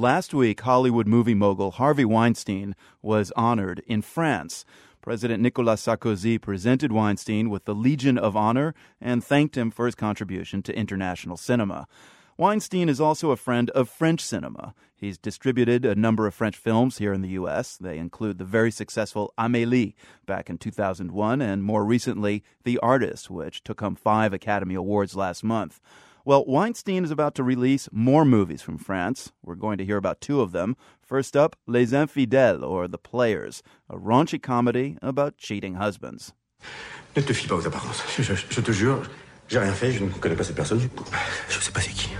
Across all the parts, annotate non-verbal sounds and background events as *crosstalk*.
Last week, Hollywood movie mogul Harvey Weinstein was honored in France. President Nicolas Sarkozy presented Weinstein with the Legion of Honor and thanked him for his contribution to international cinema. Weinstein is also a friend of French cinema. He's distributed a number of French films here in the U.S. They include the very successful Amélie back in 2001 and more recently The Artist, which took home five Academy Awards last month. Well, Weinstein is about to release more movies from France. We're going to hear about two of them. First up, Les Infidèles, or The Players, a raunchy comedy about cheating husbands. Ne te fie pas aux apparences. Je, je, je te jure, j'ai rien fait, je ne connais pas cette personne. Je sais pas c'est qui.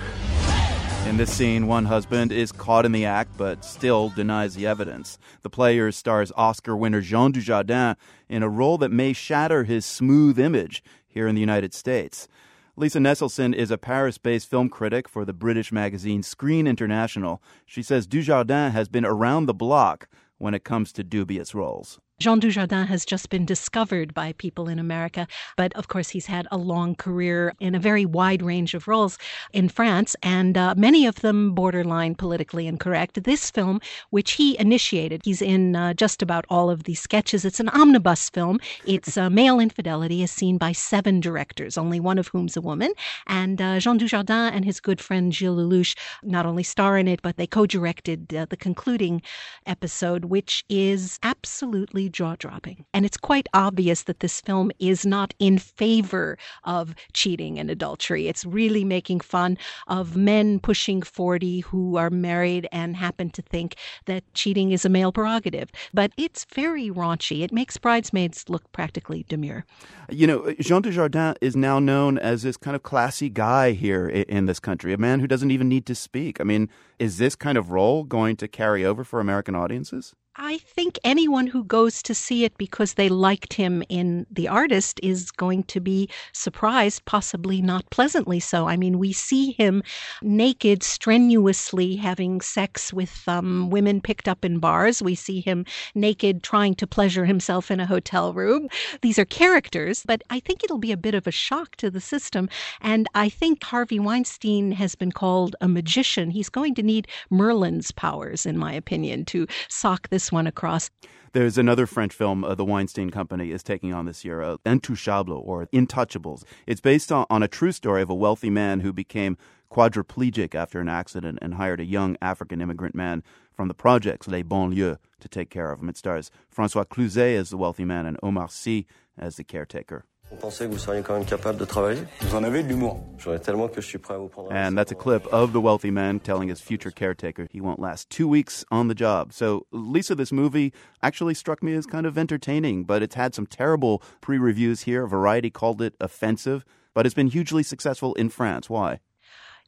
In this scene, one husband is caught in the act but still denies the evidence. The Players stars Oscar winner Jean Dujardin in a role that may shatter his smooth image here in the United States. Lisa Nesselson is a Paris based film critic for the British magazine Screen International. She says Dujardin has been around the block when it comes to dubious roles. Jean Dujardin has just been discovered by people in America, but of course he's had a long career in a very wide range of roles in France, and uh, many of them borderline politically incorrect. This film, which he initiated, he's in uh, just about all of these sketches. It's an omnibus film. It's uh, male infidelity is seen by seven directors, only one of whom's a woman, and uh, Jean Dujardin and his good friend Gilles Lellouche not only star in it, but they co-directed uh, the concluding episode, which is absolutely jaw dropping. And it's quite obvious that this film is not in favor of cheating and adultery. It's really making fun of men pushing 40 who are married and happen to think that cheating is a male prerogative. But it's very raunchy. It makes bridesmaids look practically demure. You know, Jean Dujardin is now known as this kind of classy guy here in this country, a man who doesn't even need to speak. I mean, is this kind of role going to carry over for American audiences? I think anyone who goes to see it because they liked him in The Artist is going to be surprised, possibly not pleasantly so. I mean, we see him naked, strenuously having sex with um, women picked up in bars. We see him naked trying to pleasure himself in a hotel room. These are characters, but I think it'll be a bit of a shock to the system. And I think Harvey Weinstein has been called a magician. He's going to need Merlin's powers, in my opinion, to sock this one across. There's another French film uh, the Weinstein Company is taking on this year, uh, Intouchables or Intouchables. It's based on, on a true story of a wealthy man who became quadriplegic after an accident and hired a young African immigrant man from the projects, Les Banlieues, to take care of him. It stars Francois Cluzet as the wealthy man and Omar Sy as the caretaker. On pensait que vous seriez quand même capable de travailler Vous en avez de l'humour. J'en ai tellement que je suis prêt à vous prendre. And that's a clip of the wealthy man telling his future caretaker he won't last two weeks on the job. So, Lisa, this movie actually struck me as kind of entertaining, but it's had some terrible pre reviews here. Variety called it offensive, but it's been hugely successful in France. Why?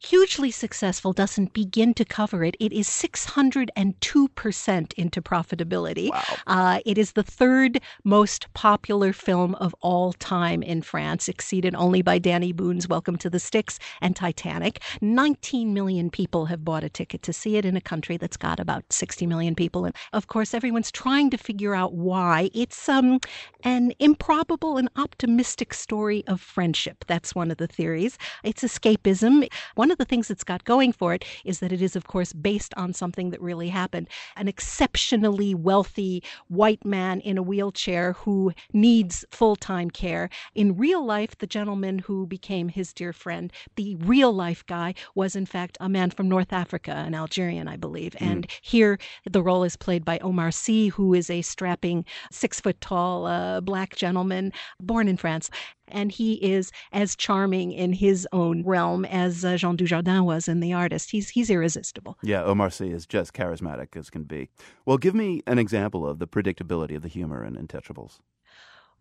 Hugely successful doesn't begin to cover it. It is 602% into profitability. Wow. Uh, it is the third most popular film of all time in France, exceeded only by Dany Boon's Welcome to the Sticks and Titanic. 19 million people have bought a ticket to see it in a country that's got about 60 million people. And of course, everyone's trying to figure out why. It's um, an improbable and optimistic story of friendship. That's one of the theories. It's escapism. One of the things it's got going for it is that it is, of course, based on something that really happened. An exceptionally wealthy white man in a wheelchair who needs full time care. In real life, the gentleman who became his dear friend, the real life guy, was in fact a man from North Africa, an Algerian, I believe. Mm. And here, the role is played by Omar Sy, who is a strapping, six foot tall uh, black gentleman born in France and he is as charming in his own realm as uh, Jean Dujardin was in The Artist. He's he's irresistible. Yeah, Omar Sy is just charismatic as can be. Well, give me an example of the predictability of the humor in Intouchables.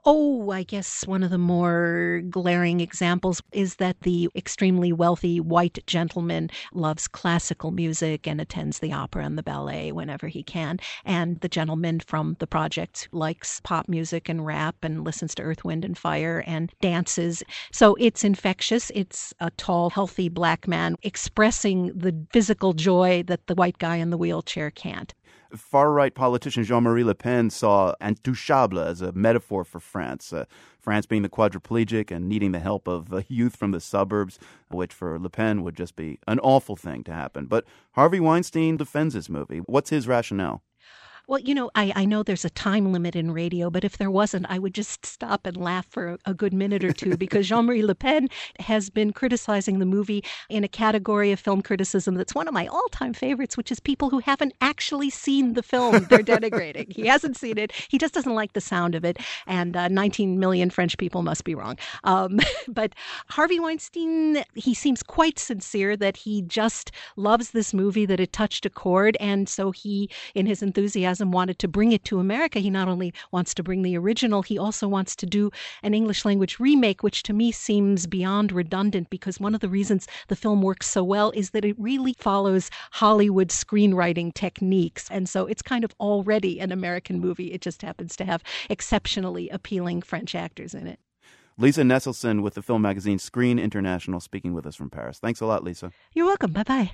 Oh, I guess one of the more glaring examples is that the extremely wealthy white gentleman loves classical music and attends the opera and the ballet whenever he can. And the gentleman from the project likes pop music and rap and listens to Earth, Wind, and Fire and dances. So it's infectious. It's a tall, healthy black man expressing the physical joy that the white guy in the wheelchair can't. Far right politician Jean Marie Le Pen saw intouchable as a metaphor for France. Uh, France being the quadriplegic and needing the help of uh, youth from the suburbs, which for Le Pen would just be an awful thing to happen. But Harvey Weinstein defends his movie. What's his rationale? Well, you know, I, I know there's a time limit in radio, but if there wasn't, I would just stop and laugh for a, a good minute or two because *laughs* Jean Marie Le Pen has been criticizing the movie in a category of film criticism that's one of my all time favorites, which is people who haven't actually seen the film *laughs* they're denigrating. he hasn't seen it, he just doesn't like the sound of it, and uh, 19 million French people must be wrong. Um, *laughs* but Harvey Weinstein, he seems quite sincere that he just loves this movie, that it touched a chord, and so he, in his enthusiasm, wanted to bring it to America. He not only wants to bring the original, he also wants to do an English language remake, which to me seems beyond redundant because one of the reasons the film works so well is that it really follows Hollywood screenwriting techniques. And so it's kind of already an American movie. It just happens to have exceptionally appealing French actors in it. Lisa Nesselson with the film magazine Screen International speaking with us from Paris. Thanks a lot, Lisa. You're welcome. Bye bye.